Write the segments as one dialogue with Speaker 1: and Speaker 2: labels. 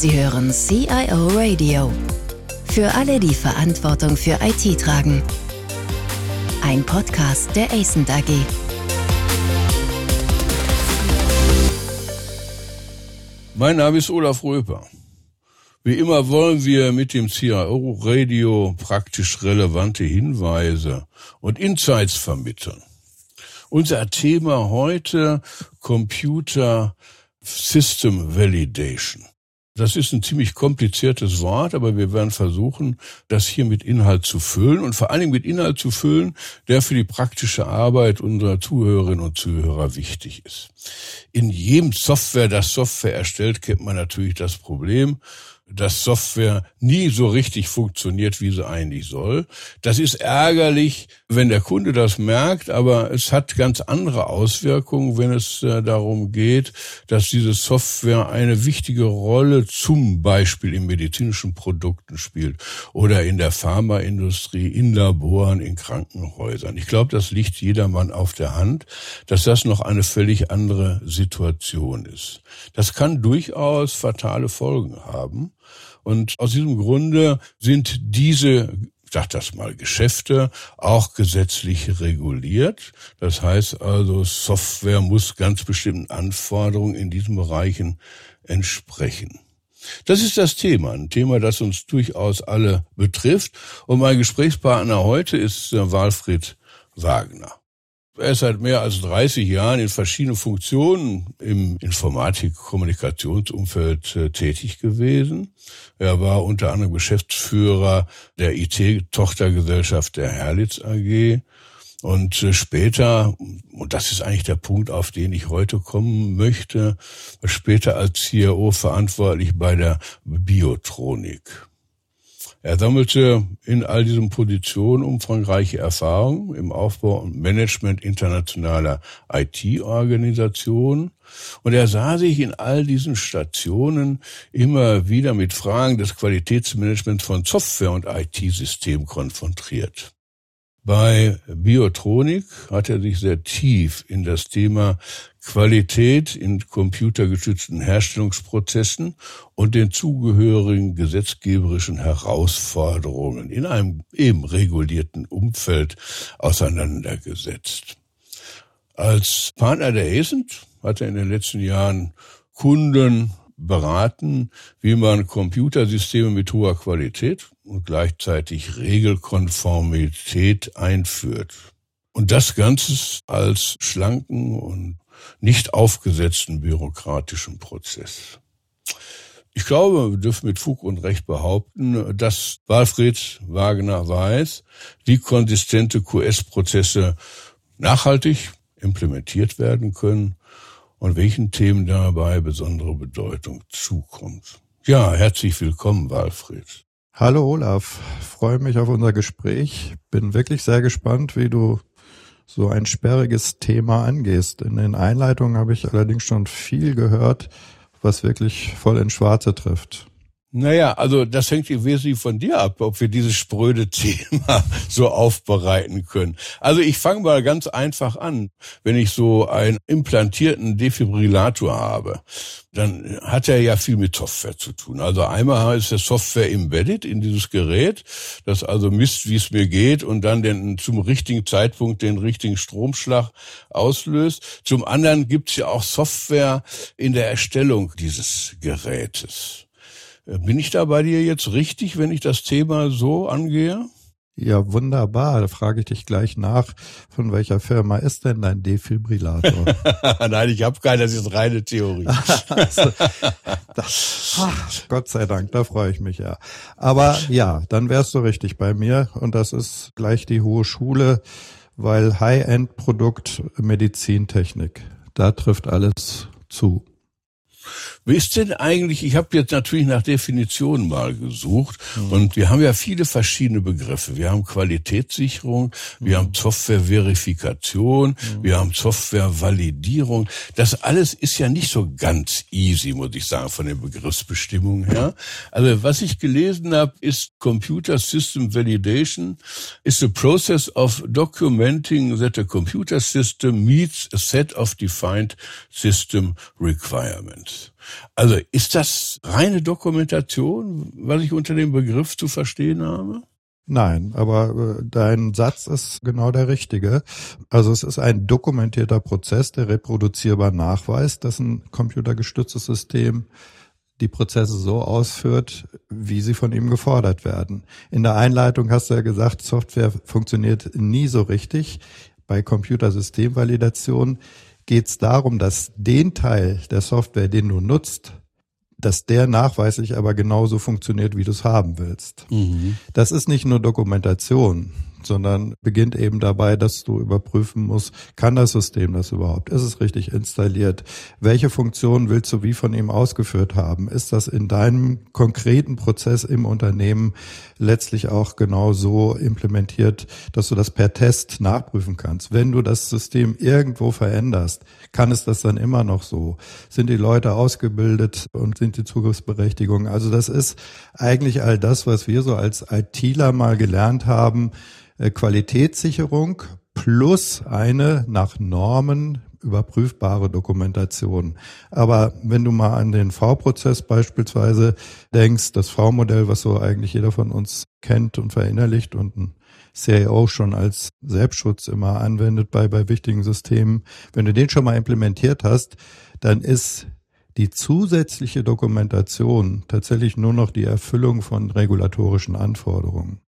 Speaker 1: Sie hören CIO Radio. Für alle, die Verantwortung für IT tragen. Ein Podcast der ACENT AG.
Speaker 2: Mein Name ist Olaf Röper. Wie immer wollen wir mit dem CIO Radio praktisch relevante Hinweise und Insights vermitteln. Unser Thema heute Computer System Validation. Das ist ein ziemlich kompliziertes Wort, aber wir werden versuchen, das hier mit Inhalt zu füllen und vor allen Dingen mit Inhalt zu füllen, der für die praktische Arbeit unserer Zuhörerinnen und Zuhörer wichtig ist. In jedem Software, das Software erstellt, kennt man natürlich das Problem, dass Software nie so richtig funktioniert, wie sie eigentlich soll. Das ist ärgerlich, wenn der Kunde das merkt, aber es hat ganz andere Auswirkungen, wenn es äh, darum geht, dass diese Software eine wichtige Rolle zum Beispiel in medizinischen Produkten spielt oder in der Pharmaindustrie, in Laboren, in Krankenhäusern. Ich glaube, das liegt jedermann auf der Hand, dass das noch eine völlig andere Situation ist. Das kann durchaus fatale Folgen haben. Und aus diesem Grunde sind diese ich sag das mal, Geschäfte auch gesetzlich reguliert. Das heißt also, Software muss ganz bestimmten Anforderungen in diesen Bereichen entsprechen. Das ist das Thema, ein Thema, das uns durchaus alle betrifft. Und mein Gesprächspartner heute ist äh, Walfried Wagner. Er ist seit mehr als 30 Jahren in verschiedenen Funktionen im Informatik-Kommunikationsumfeld äh, tätig gewesen. Er war unter anderem Geschäftsführer der IT-Tochtergesellschaft der Herlitz AG. Und äh, später, und das ist eigentlich der Punkt, auf den ich heute kommen möchte, später als CIO verantwortlich bei der Biotronik. Er sammelte in all diesen Positionen umfangreiche Erfahrungen im Aufbau und Management internationaler IT-Organisationen und er sah sich in all diesen Stationen immer wieder mit Fragen des Qualitätsmanagements von Software und IT-Systemen konfrontiert. Bei Biotronik hat er sich sehr tief in das Thema Qualität in computergestützten Herstellungsprozessen und den zugehörigen gesetzgeberischen Herausforderungen in einem eben regulierten Umfeld auseinandergesetzt. Als Partner der ESENT hat er in den letzten Jahren Kunden beraten, wie man Computersysteme mit hoher Qualität und gleichzeitig Regelkonformität einführt. Und das Ganze als schlanken und nicht aufgesetzten bürokratischen Prozess. Ich glaube, wir dürfen mit Fug und Recht behaupten, dass Walfried Wagner weiß, wie konsistente QS-Prozesse nachhaltig implementiert werden können und welchen Themen dabei besondere Bedeutung zukommt. Ja, herzlich willkommen, Walfried.
Speaker 3: Hallo Olaf, freue mich auf unser Gespräch. Bin wirklich sehr gespannt, wie du so ein sperriges Thema angehst. In den Einleitungen habe ich allerdings schon viel gehört, was wirklich voll ins Schwarze trifft.
Speaker 2: Naja, also das hängt im Wesentlichen von dir ab, ob wir dieses spröde Thema so aufbereiten können. Also ich fange mal ganz einfach an. Wenn ich so einen implantierten Defibrillator habe, dann hat er ja viel mit Software zu tun. Also einmal ist der Software embedded in dieses Gerät, das also misst, wie es mir geht und dann den, zum richtigen Zeitpunkt den richtigen Stromschlag auslöst. Zum anderen gibt's ja auch Software in der Erstellung dieses Gerätes. Bin ich da bei dir jetzt richtig, wenn ich das Thema so angehe?
Speaker 3: Ja, wunderbar. Da frage ich dich gleich nach, von welcher Firma ist denn dein Defibrillator?
Speaker 2: Nein, ich habe keinen, das ist reine Theorie.
Speaker 3: also, das, ach, Gott sei Dank, da freue ich mich ja. Aber ja, dann wärst du richtig bei mir und das ist gleich die hohe Schule, weil High-End-Produkt Medizintechnik, da trifft alles zu.
Speaker 2: Wie ist denn eigentlich, ich habe jetzt natürlich nach Definitionen mal gesucht mhm. und wir haben ja viele verschiedene Begriffe. Wir haben Qualitätssicherung, wir mhm. haben Softwareverifikation, mhm. wir haben Softwarevalidierung. Das alles ist ja nicht so ganz easy, muss ich sagen, von den Begriffsbestimmungen her. Also was ich gelesen habe, ist Computer System Validation is the process of documenting that a computer system meets a set of defined system requirements. Also ist das reine Dokumentation, was ich unter dem Begriff zu verstehen habe?
Speaker 3: Nein, aber äh, dein Satz ist genau der richtige. Also es ist ein dokumentierter Prozess, der reproduzierbar nachweist, dass ein computergestütztes System die Prozesse so ausführt, wie sie von ihm gefordert werden. In der Einleitung hast du ja gesagt, Software funktioniert nie so richtig. Bei Computersystemvalidation geht es darum, dass den Teil der Software, den du nutzt, dass der nachweislich aber genauso funktioniert, wie du es haben willst. Mhm. Das ist nicht nur Dokumentation sondern beginnt eben dabei, dass du überprüfen musst, kann das System das überhaupt? Ist es richtig installiert? Welche Funktionen willst du wie von ihm ausgeführt haben? Ist das in deinem konkreten Prozess im Unternehmen letztlich auch genau so implementiert, dass du das per Test nachprüfen kannst? Wenn du das System irgendwo veränderst, kann es das dann immer noch so? Sind die Leute ausgebildet und sind die Zugriffsberechtigungen? Also das ist eigentlich all das, was wir so als ITler mal gelernt haben, äh, Qualitätssicherung plus eine nach Normen überprüfbare Dokumentation. Aber wenn du mal an den V-Prozess beispielsweise denkst, das V-Modell, was so eigentlich jeder von uns kennt und verinnerlicht und ein CIO schon als Selbstschutz immer anwendet bei, bei wichtigen Systemen, wenn du den schon mal implementiert hast, dann ist die zusätzliche Dokumentation tatsächlich nur noch die Erfüllung von regulatorischen Anforderungen.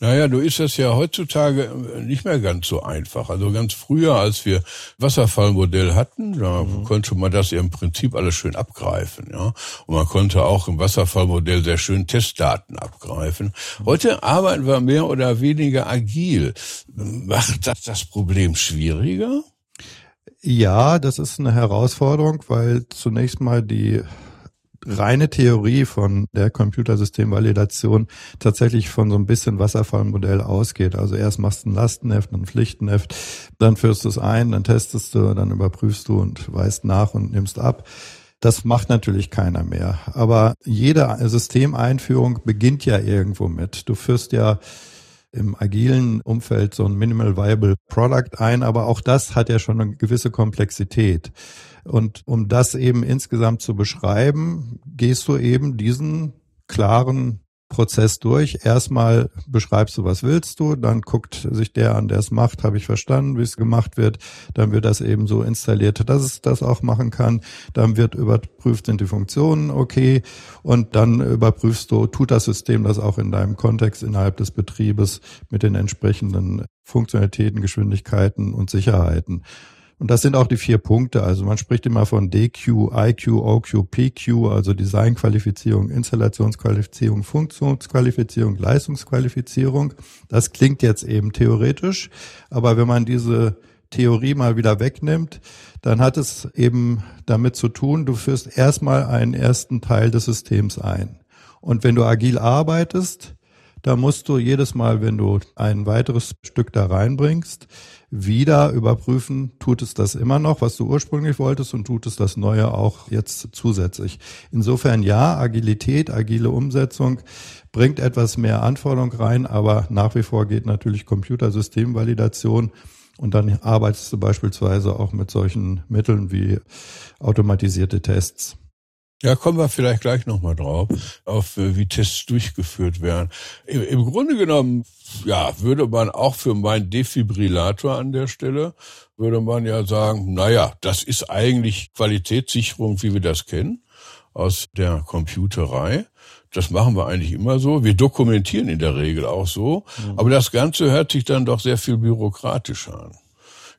Speaker 2: Naja, du ist das ja heutzutage nicht mehr ganz so einfach. Also ganz früher, als wir Wasserfallmodell hatten, da mhm. konnte man das ja im Prinzip alles schön abgreifen, ja. Und man konnte auch im Wasserfallmodell sehr schön Testdaten abgreifen. Heute arbeiten wir mehr oder weniger agil. Macht das das Problem schwieriger?
Speaker 3: Ja, das ist eine Herausforderung, weil zunächst mal die reine Theorie von der Computersystemvalidation tatsächlich von so ein bisschen Wasserfallmodell ausgeht. Also erst machst du ein Lastenheft, ein Pflichtenheft, dann führst du es ein, dann testest du, dann überprüfst du und weißt nach und nimmst ab. Das macht natürlich keiner mehr. Aber jede Systemeinführung beginnt ja irgendwo mit. Du führst ja im agilen Umfeld so ein Minimal Viable Product ein, aber auch das hat ja schon eine gewisse Komplexität. Und um das eben insgesamt zu beschreiben, gehst du eben diesen klaren Prozess durch. Erstmal beschreibst du, was willst du, dann guckt sich der an, der es macht, habe ich verstanden, wie es gemacht wird. Dann wird das eben so installiert, dass es das auch machen kann. Dann wird überprüft, sind die Funktionen okay. Und dann überprüfst du, tut das System das auch in deinem Kontext innerhalb des Betriebes mit den entsprechenden Funktionalitäten, Geschwindigkeiten und Sicherheiten. Und das sind auch die vier Punkte. Also man spricht immer von DQ, IQ, OQ, PQ, also Designqualifizierung, Installationsqualifizierung, Funktionsqualifizierung, Leistungsqualifizierung. Das klingt jetzt eben theoretisch, aber wenn man diese Theorie mal wieder wegnimmt, dann hat es eben damit zu tun, du führst erstmal einen ersten Teil des Systems ein. Und wenn du agil arbeitest, da musst du jedes Mal, wenn du ein weiteres Stück da reinbringst, wieder überprüfen, tut es das immer noch, was du ursprünglich wolltest und tut es das Neue auch jetzt zusätzlich. Insofern ja, Agilität, agile Umsetzung bringt etwas mehr Anforderung rein, aber nach wie vor geht natürlich Computersystemvalidation und dann arbeitest du beispielsweise auch mit solchen Mitteln wie automatisierte Tests.
Speaker 2: Ja, kommen wir vielleicht gleich nochmal drauf, auf äh, wie Tests durchgeführt werden. Im, Im, Grunde genommen, ja, würde man auch für meinen Defibrillator an der Stelle, würde man ja sagen, naja, das ist eigentlich Qualitätssicherung, wie wir das kennen, aus der Computerei. Das machen wir eigentlich immer so. Wir dokumentieren in der Regel auch so. Mhm. Aber das Ganze hört sich dann doch sehr viel bürokratischer an.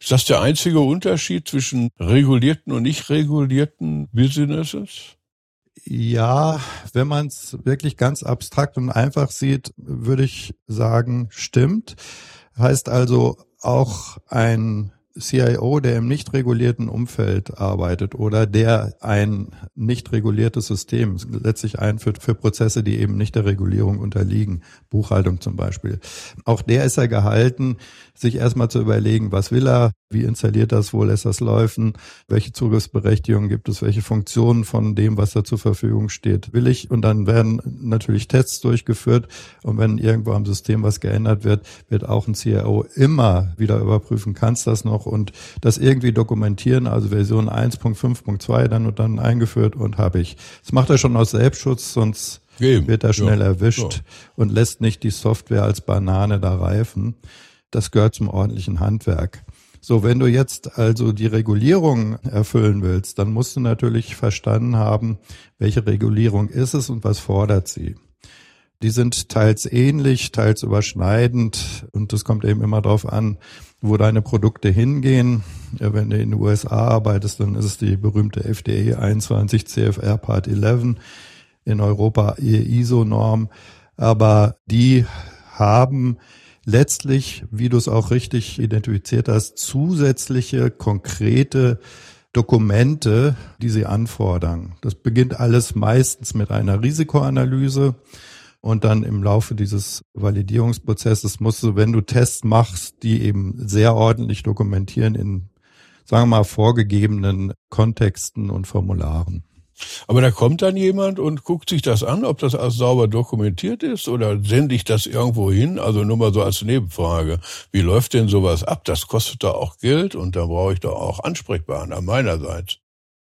Speaker 2: Ist das der einzige Unterschied zwischen regulierten und nicht regulierten Businesses?
Speaker 3: Ja, wenn man es wirklich ganz abstrakt und einfach sieht, würde ich sagen, stimmt. Heißt also auch ein CIO, der im nicht regulierten Umfeld arbeitet oder der ein nicht reguliertes System letztlich einführt für Prozesse, die eben nicht der Regulierung unterliegen, Buchhaltung zum Beispiel. Auch der ist ja gehalten, sich erstmal zu überlegen, was will er, wie installiert das, wo lässt das laufen, welche Zugriffsberechtigungen gibt es, welche Funktionen von dem, was da zur Verfügung steht, will ich. Und dann werden natürlich Tests durchgeführt. Und wenn irgendwo am System was geändert wird, wird auch ein CIO immer wieder überprüfen, kannst das noch und das irgendwie dokumentieren, also Version 1.5.2 dann und dann eingeführt und habe ich. Das macht er schon aus Selbstschutz, sonst Eben. wird er schnell ja. erwischt ja. und lässt nicht die Software als Banane da reifen. Das gehört zum ordentlichen Handwerk. So, wenn du jetzt also die Regulierung erfüllen willst, dann musst du natürlich verstanden haben, welche Regulierung ist es und was fordert sie. Die sind teils ähnlich, teils überschneidend und es kommt eben immer darauf an, wo deine Produkte hingehen. Wenn du in den USA arbeitest, dann ist es die berühmte FDA 21 CFR Part 11, in Europa ISO-Norm, aber die haben letztlich, wie du es auch richtig identifiziert hast, zusätzliche konkrete Dokumente, die sie anfordern. Das beginnt alles meistens mit einer Risikoanalyse. Und dann im Laufe dieses Validierungsprozesses musst du, wenn du Tests machst, die eben sehr ordentlich dokumentieren in, sagen wir mal, vorgegebenen Kontexten und Formularen.
Speaker 2: Aber da kommt dann jemand und guckt sich das an, ob das alles sauber dokumentiert ist oder sende ich das irgendwo hin? Also nur mal so als Nebenfrage. Wie läuft denn sowas ab? Das kostet da auch Geld und da brauche ich da auch Ansprechpartner meinerseits.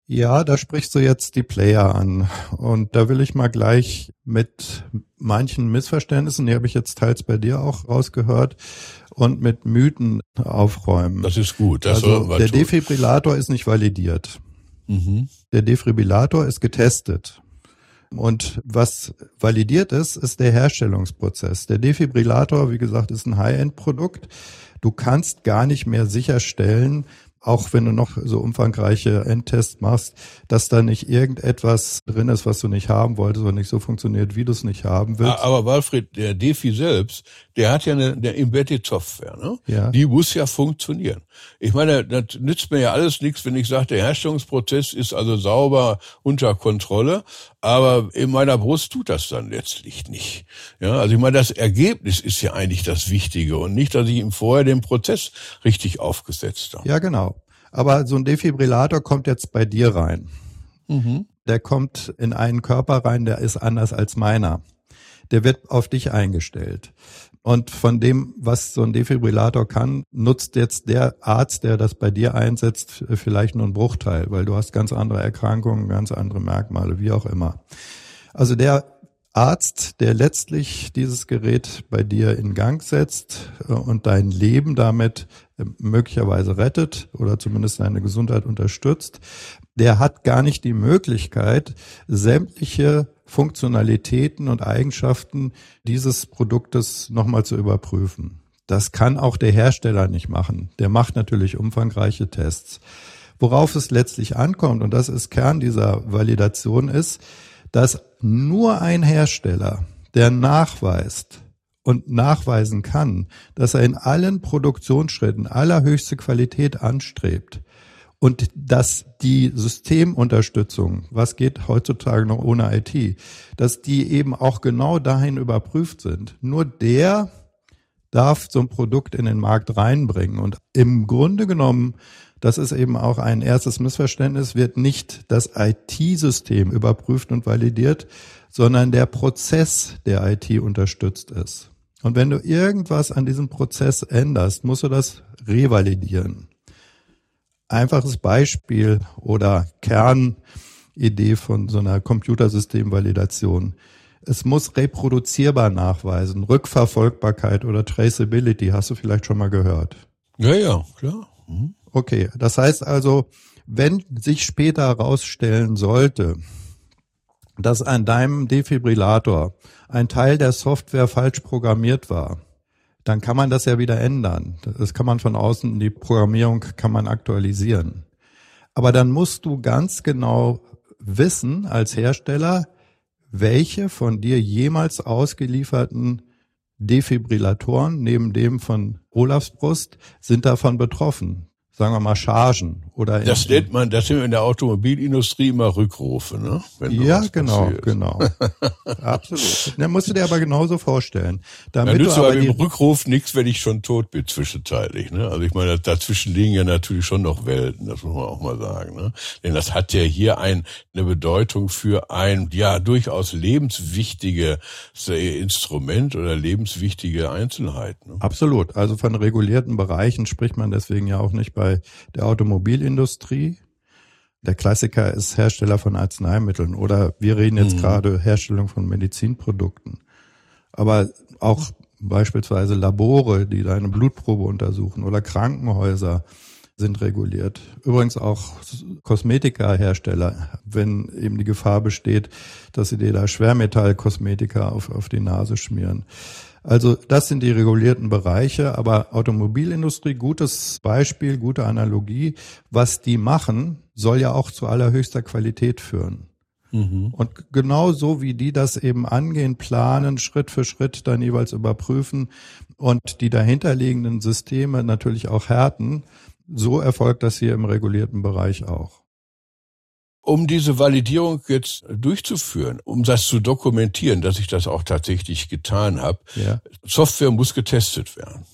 Speaker 3: Ja, da sprichst du jetzt die Player an. Und da will ich mal gleich mit manchen Missverständnissen, die habe ich jetzt teils bei dir auch rausgehört, und mit Mythen aufräumen.
Speaker 2: Das ist gut.
Speaker 3: Das also der tun. Defibrillator ist nicht validiert. Mhm. Der Defibrillator ist getestet. Und was validiert ist, ist der Herstellungsprozess. Der Defibrillator, wie gesagt, ist ein High-End-Produkt. Du kannst gar nicht mehr sicherstellen, auch wenn du noch so umfangreiche Endtests machst, dass da nicht irgendetwas drin ist, was du nicht haben wolltest oder nicht so funktioniert, wie du es nicht haben willst.
Speaker 2: Aber Walfried, der Defi selbst, der hat ja eine, eine Embedded Software, ne?
Speaker 3: Ja.
Speaker 2: Die muss ja funktionieren. Ich meine, das nützt mir ja alles nichts, wenn ich sage, der Herstellungsprozess ist also sauber unter Kontrolle, aber in meiner Brust tut das dann letztlich nicht. Ja, also ich meine, das Ergebnis ist ja eigentlich das Wichtige und nicht, dass ich ihm vorher den Prozess richtig aufgesetzt habe.
Speaker 3: Ja, genau. Aber so ein Defibrillator kommt jetzt bei dir rein. Mhm. Der kommt in einen Körper rein, der ist anders als meiner. Der wird auf dich eingestellt. Und von dem, was so ein Defibrillator kann, nutzt jetzt der Arzt, der das bei dir einsetzt, vielleicht nur einen Bruchteil, weil du hast ganz andere Erkrankungen, ganz andere Merkmale, wie auch immer. Also der Arzt, der letztlich dieses Gerät bei dir in Gang setzt äh, und dein Leben damit äh, möglicherweise rettet oder zumindest deine Gesundheit unterstützt, der hat gar nicht die Möglichkeit, sämtliche Funktionalitäten und Eigenschaften dieses Produktes nochmal zu überprüfen. Das kann auch der Hersteller nicht machen. Der macht natürlich umfangreiche Tests. Worauf es letztlich ankommt, und das ist Kern dieser Validation, ist, dass nur ein Hersteller, der nachweist und nachweisen kann, dass er in allen Produktionsschritten allerhöchste Qualität anstrebt, und dass die Systemunterstützung, was geht heutzutage noch ohne IT, dass die eben auch genau dahin überprüft sind. Nur der darf so ein Produkt in den Markt reinbringen. Und im Grunde genommen, das ist eben auch ein erstes Missverständnis, wird nicht das IT-System überprüft und validiert, sondern der Prozess der IT unterstützt ist. Und wenn du irgendwas an diesem Prozess änderst, musst du das revalidieren einfaches Beispiel oder Kernidee von so einer Computersystemvalidation. Es muss reproduzierbar nachweisen. Rückverfolgbarkeit oder Traceability hast du vielleicht schon mal gehört.
Speaker 2: Ja, ja, klar. Mhm.
Speaker 3: Okay, das heißt also, wenn sich später herausstellen sollte, dass an deinem Defibrillator ein Teil der Software falsch programmiert war, dann kann man das ja wieder ändern. Das kann man von außen, die Programmierung kann man aktualisieren. Aber dann musst du ganz genau wissen als Hersteller, welche von dir jemals ausgelieferten Defibrillatoren neben dem von Olafsbrust sind davon betroffen sagen wir mal, Chargen oder
Speaker 2: Das nennt man, das sind in der Automobilindustrie immer Rückrufe, ne?
Speaker 3: ja, genau, passiert. genau. Absolut. Dann musst du dir aber genauso vorstellen.
Speaker 2: Damit Dann nützt du aber im Rückruf nichts, wenn ich schon tot bin zwischenzeitlich, ne? Also ich meine, dazwischen liegen ja natürlich schon noch Welten, das muss man auch mal sagen, ne? Denn das hat ja hier ein, eine Bedeutung für ein, ja, durchaus lebenswichtiges Instrument oder lebenswichtige Einzelheit. Ne?
Speaker 3: Absolut. Also von regulierten Bereichen spricht man deswegen ja auch nicht bei der Automobilindustrie. Der Klassiker ist Hersteller von Arzneimitteln oder wir reden jetzt mhm. gerade Herstellung von Medizinprodukten. Aber auch beispielsweise Labore, die deine Blutprobe untersuchen oder Krankenhäuser sind reguliert. Übrigens auch Kosmetikahersteller, wenn eben die Gefahr besteht, dass sie dir da Schwermetallkosmetika auf, auf die Nase schmieren. Also das sind die regulierten Bereiche, aber Automobilindustrie, gutes Beispiel, gute Analogie. Was die machen, soll ja auch zu allerhöchster Qualität führen. Mhm. Und genau so wie die das eben angehen, planen, Schritt für Schritt dann jeweils überprüfen und die dahinterliegenden Systeme natürlich auch härten, so erfolgt das hier im regulierten Bereich auch.
Speaker 2: Um diese Validierung jetzt durchzuführen, um das zu dokumentieren, dass ich das auch tatsächlich getan habe, ja. Software muss getestet werden.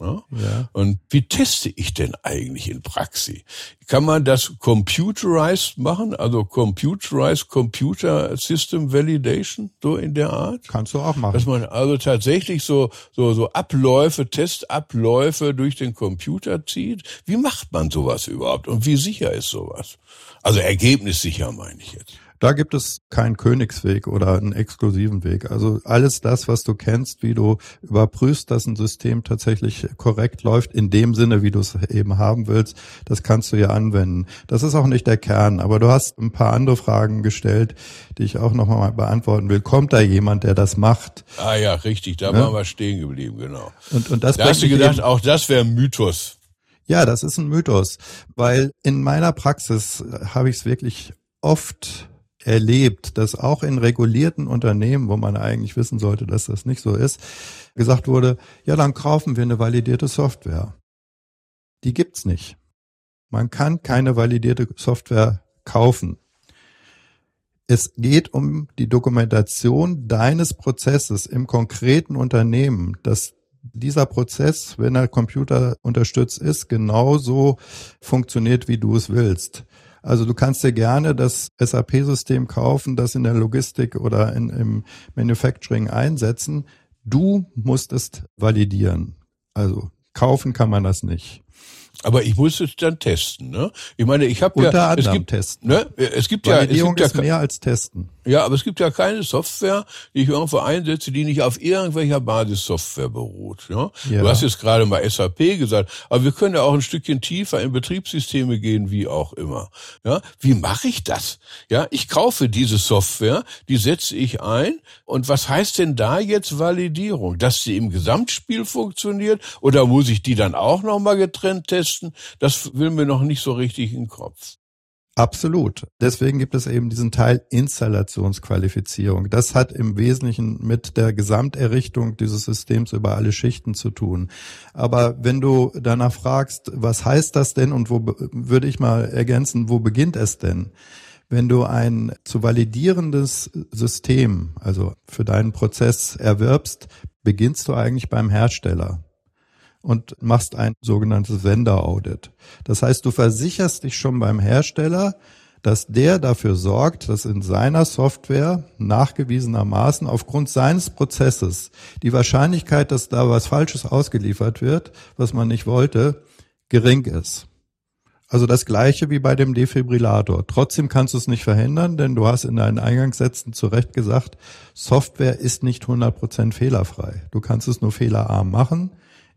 Speaker 2: Ja? Ja. Und wie teste ich denn eigentlich in Praxis? Kann man das computerized machen, also computerized Computer System Validation, so in der Art?
Speaker 3: Kannst du auch machen.
Speaker 2: Dass man also tatsächlich so, so, so Abläufe, Testabläufe durch den Computer zieht. Wie macht man sowas überhaupt und wie sicher ist sowas? Also ergebnissicher meine ich jetzt.
Speaker 3: Da gibt es keinen Königsweg oder einen exklusiven Weg. Also alles das, was du kennst, wie du überprüfst, dass ein System tatsächlich korrekt läuft, in dem Sinne, wie du es eben haben willst, das kannst du ja anwenden. Das ist auch nicht der Kern, aber du hast ein paar andere Fragen gestellt, die ich auch nochmal beantworten will. Kommt da jemand, der das macht?
Speaker 2: Ah ja, richtig, da ne? waren wir stehen geblieben, genau.
Speaker 3: Und, und das
Speaker 2: da hast du gedacht, auch das wäre ein Mythos.
Speaker 3: Ja, das ist ein Mythos, weil in meiner Praxis habe ich es wirklich oft erlebt, dass auch in regulierten Unternehmen, wo man eigentlich wissen sollte, dass das nicht so ist, gesagt wurde, ja, dann kaufen wir eine validierte Software. Die gibt's nicht. Man kann keine validierte Software kaufen. Es geht um die Dokumentation deines Prozesses im konkreten Unternehmen, dass dieser Prozess, wenn er Computer unterstützt ist, genauso funktioniert, wie du es willst. Also du kannst dir gerne das SAP-System kaufen, das in der Logistik oder in, im Manufacturing einsetzen. Du musst es validieren. Also kaufen kann man das nicht.
Speaker 2: Aber ich muss es dann testen, ne? Ich meine, ich habe
Speaker 3: ja Unter
Speaker 2: anderem
Speaker 3: es gibt, testen.
Speaker 2: Ne? Es gibt ja, es gibt
Speaker 3: ist ja, mehr als testen.
Speaker 2: Ja, aber es gibt ja keine Software, die ich irgendwo einsetze, die nicht auf irgendwelcher Basissoftware beruht. Ja? ja? Du hast jetzt gerade mal SAP gesagt, aber wir können ja auch ein Stückchen tiefer in Betriebssysteme gehen, wie auch immer. Ja? Wie mache ich das? Ja, ich kaufe diese Software, die setze ich ein. Und was heißt denn da jetzt Validierung? Dass sie im Gesamtspiel funktioniert oder muss ich die dann auch nochmal getrennt testen? Das will mir noch nicht so richtig in den Kopf.
Speaker 3: Absolut. Deswegen gibt es eben diesen Teil Installationsqualifizierung. Das hat im Wesentlichen mit der Gesamterrichtung dieses Systems über alle Schichten zu tun. Aber wenn du danach fragst, was heißt das denn und wo würde ich mal ergänzen, wo beginnt es denn? Wenn du ein zu validierendes System, also für deinen Prozess erwirbst, beginnst du eigentlich beim Hersteller und machst ein sogenanntes Vendor Audit. Das heißt, du versicherst dich schon beim Hersteller, dass der dafür sorgt, dass in seiner Software nachgewiesenermaßen aufgrund seines Prozesses die Wahrscheinlichkeit, dass da was Falsches ausgeliefert wird, was man nicht wollte, gering ist. Also das gleiche wie bei dem Defibrillator. Trotzdem kannst du es nicht verhindern, denn du hast in deinen Eingangssätzen zu Recht gesagt, Software ist nicht 100% fehlerfrei. Du kannst es nur fehlerarm machen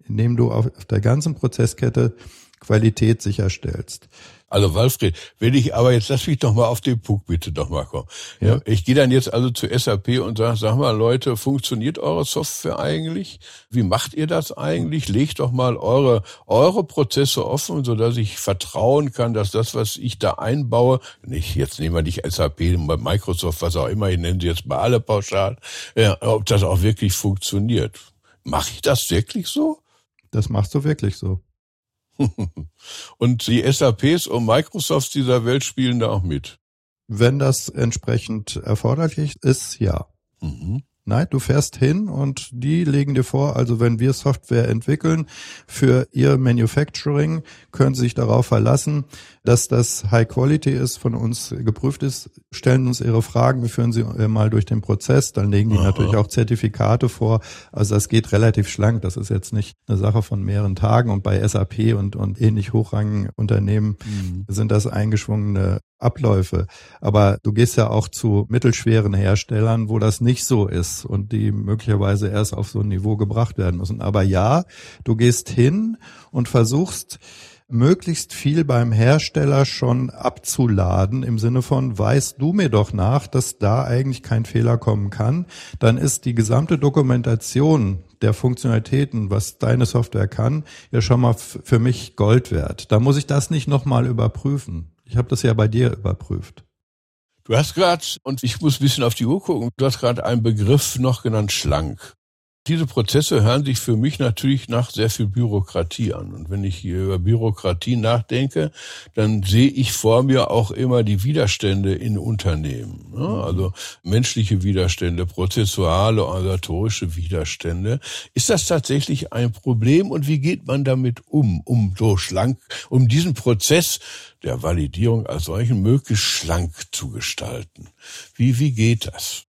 Speaker 3: indem du auf der ganzen Prozesskette Qualität sicherstellst.
Speaker 2: Also Walfried, wenn ich aber jetzt lass mich doch mal auf den Punkt bitte doch mal kommen. Ja. Ich gehe dann jetzt also zu SAP und sage, sag mal Leute, funktioniert eure Software eigentlich? Wie macht ihr das eigentlich? Legt doch mal eure eure Prozesse offen, so dass ich vertrauen kann, dass das, was ich da einbaue, nicht jetzt nehmen wir nicht SAP, Microsoft, was auch immer, ich nenne sie jetzt mal alle pauschal, ja, ob das auch wirklich funktioniert. Mache ich das wirklich so?
Speaker 3: Das machst du wirklich so.
Speaker 2: und die SAPs und Microsofts dieser Welt spielen da auch mit.
Speaker 3: Wenn das entsprechend erforderlich ist, ja. Mhm. Nein, du fährst hin und die legen dir vor, also wenn wir Software entwickeln für ihr Manufacturing, können sie sich darauf verlassen, dass das High Quality ist, von uns geprüft ist, stellen uns ihre Fragen, wir führen sie äh, mal durch den Prozess, dann legen die Aha. natürlich auch Zertifikate vor. Also das geht relativ schlank, das ist jetzt nicht eine Sache von mehreren Tagen und bei SAP und, und ähnlich hochrangigen Unternehmen mhm. sind das eingeschwungene Abläufe. Aber du gehst ja auch zu mittelschweren Herstellern, wo das nicht so ist und die möglicherweise erst auf so ein Niveau gebracht werden müssen. Aber ja, du gehst hin und versuchst, möglichst viel beim Hersteller schon abzuladen im Sinne von, weißt du mir doch nach, dass da eigentlich kein Fehler kommen kann, dann ist die gesamte Dokumentation der Funktionalitäten, was deine Software kann, ja schon mal für mich Gold wert. Da muss ich das nicht nochmal überprüfen. Ich habe das ja bei dir überprüft.
Speaker 2: Du hast gerade, und ich muss ein bisschen auf die Uhr gucken, du hast gerade einen Begriff noch genannt, schlank. Diese Prozesse hören sich für mich natürlich nach sehr viel Bürokratie an. Und wenn ich hier über Bürokratie nachdenke, dann sehe ich vor mir auch immer die Widerstände in Unternehmen. Ne? Also menschliche Widerstände, prozessuale, organisatorische Widerstände. Ist das tatsächlich ein Problem und wie geht man damit um, um so schlank, um diesen Prozess der Validierung als solchen möglichst schlank zu gestalten? Wie, wie geht das?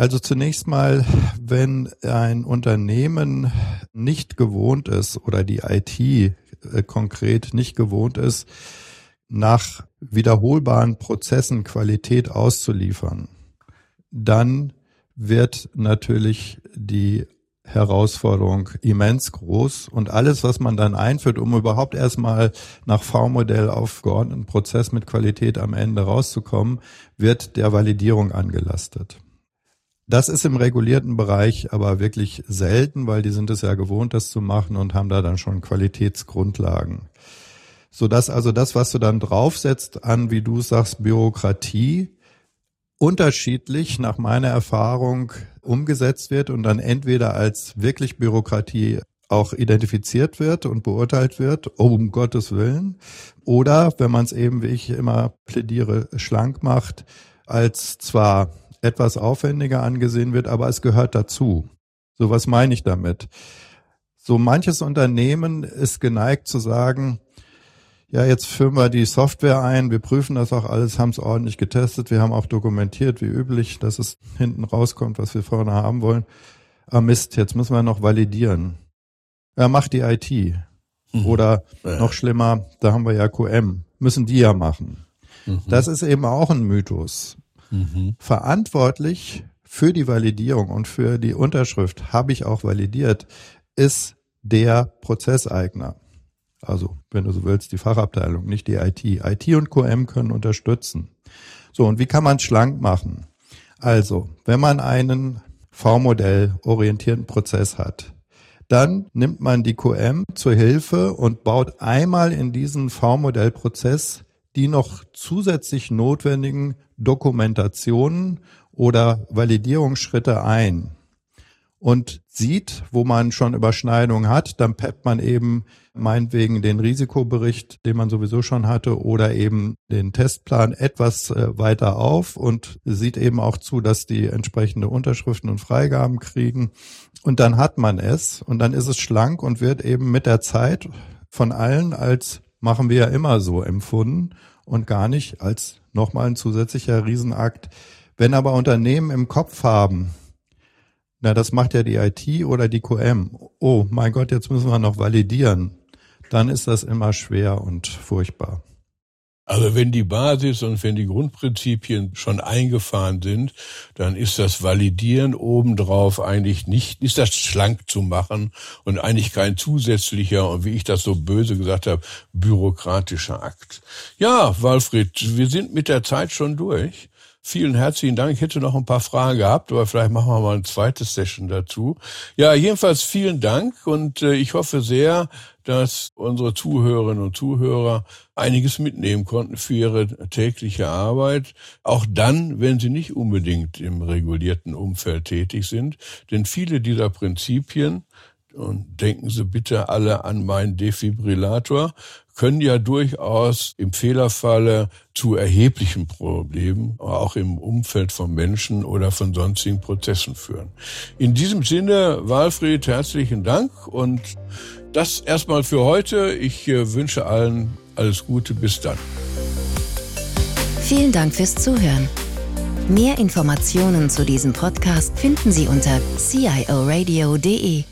Speaker 3: Also zunächst mal, wenn ein Unternehmen nicht gewohnt ist oder die IT äh, konkret nicht gewohnt ist, nach wiederholbaren Prozessen Qualität auszuliefern, dann wird natürlich die Herausforderung immens groß und alles, was man dann einführt, um überhaupt erstmal nach V-Modell auf geordneten Prozess mit Qualität am Ende rauszukommen, wird der Validierung angelastet. Das ist im regulierten Bereich aber wirklich selten, weil die sind es ja gewohnt, das zu machen und haben da dann schon Qualitätsgrundlagen. Sodass also das, was du dann draufsetzt an, wie du sagst, Bürokratie, unterschiedlich nach meiner Erfahrung umgesetzt wird und dann entweder als wirklich Bürokratie auch identifiziert wird und beurteilt wird, um Gottes Willen, oder wenn man es eben, wie ich immer plädiere, schlank macht, als zwar etwas aufwendiger angesehen wird, aber es gehört dazu. So was meine ich damit? So manches Unternehmen ist geneigt zu sagen, ja, jetzt führen wir die Software ein, wir prüfen das auch alles, haben es ordentlich getestet, wir haben auch dokumentiert, wie üblich, dass es hinten rauskommt, was wir vorne haben wollen. Ah Mist, jetzt müssen wir noch validieren. Ja, macht die IT. Mhm. Oder ja. noch schlimmer, da haben wir ja QM, müssen die ja machen. Mhm. Das ist eben auch ein Mythos. Mhm. Verantwortlich für die Validierung und für die Unterschrift habe ich auch validiert, ist der Prozesseigner. Also, wenn du so willst, die Fachabteilung, nicht die IT. IT und QM können unterstützen. So, und wie kann man schlank machen? Also, wenn man einen V-Modell orientierten Prozess hat, dann nimmt man die QM zur Hilfe und baut einmal in diesen V-Modell-Prozess die noch zusätzlich notwendigen Dokumentationen oder Validierungsschritte ein und sieht, wo man schon Überschneidungen hat, dann peppt man eben meinetwegen den Risikobericht, den man sowieso schon hatte, oder eben den Testplan etwas äh, weiter auf und sieht eben auch zu, dass die entsprechende Unterschriften und Freigaben kriegen. Und dann hat man es und dann ist es schlank und wird eben mit der Zeit von allen als machen wir ja immer so empfunden und gar nicht als nochmal ein zusätzlicher Riesenakt. Wenn aber Unternehmen im Kopf haben, na, das macht ja die IT oder die QM. Oh, mein Gott, jetzt müssen wir noch validieren. Dann ist das immer schwer und furchtbar.
Speaker 2: Also wenn die Basis und wenn die Grundprinzipien schon eingefahren sind, dann ist das Validieren obendrauf eigentlich nicht, ist das schlank zu machen und eigentlich kein zusätzlicher und wie ich das so böse gesagt habe, bürokratischer Akt. Ja, Walfried, wir sind mit der Zeit schon durch. Vielen herzlichen Dank. Ich hätte noch ein paar Fragen gehabt, aber vielleicht machen wir mal ein zweites Session dazu. Ja, jedenfalls vielen Dank und äh, ich hoffe sehr, dass unsere Zuhörerinnen und Zuhörer einiges mitnehmen konnten für ihre tägliche Arbeit, auch dann, wenn sie nicht unbedingt im regulierten Umfeld tätig sind. Denn viele dieser Prinzipien, und denken Sie bitte alle an meinen Defibrillator, können ja durchaus im Fehlerfalle zu erheblichen Problemen, auch im Umfeld von Menschen oder von sonstigen Prozessen führen. In diesem Sinne, Walfried, herzlichen Dank und das erstmal für heute. Ich äh, wünsche allen alles Gute. Bis dann.
Speaker 1: Vielen Dank fürs Zuhören. Mehr Informationen zu diesem Podcast finden Sie unter cioradio.de.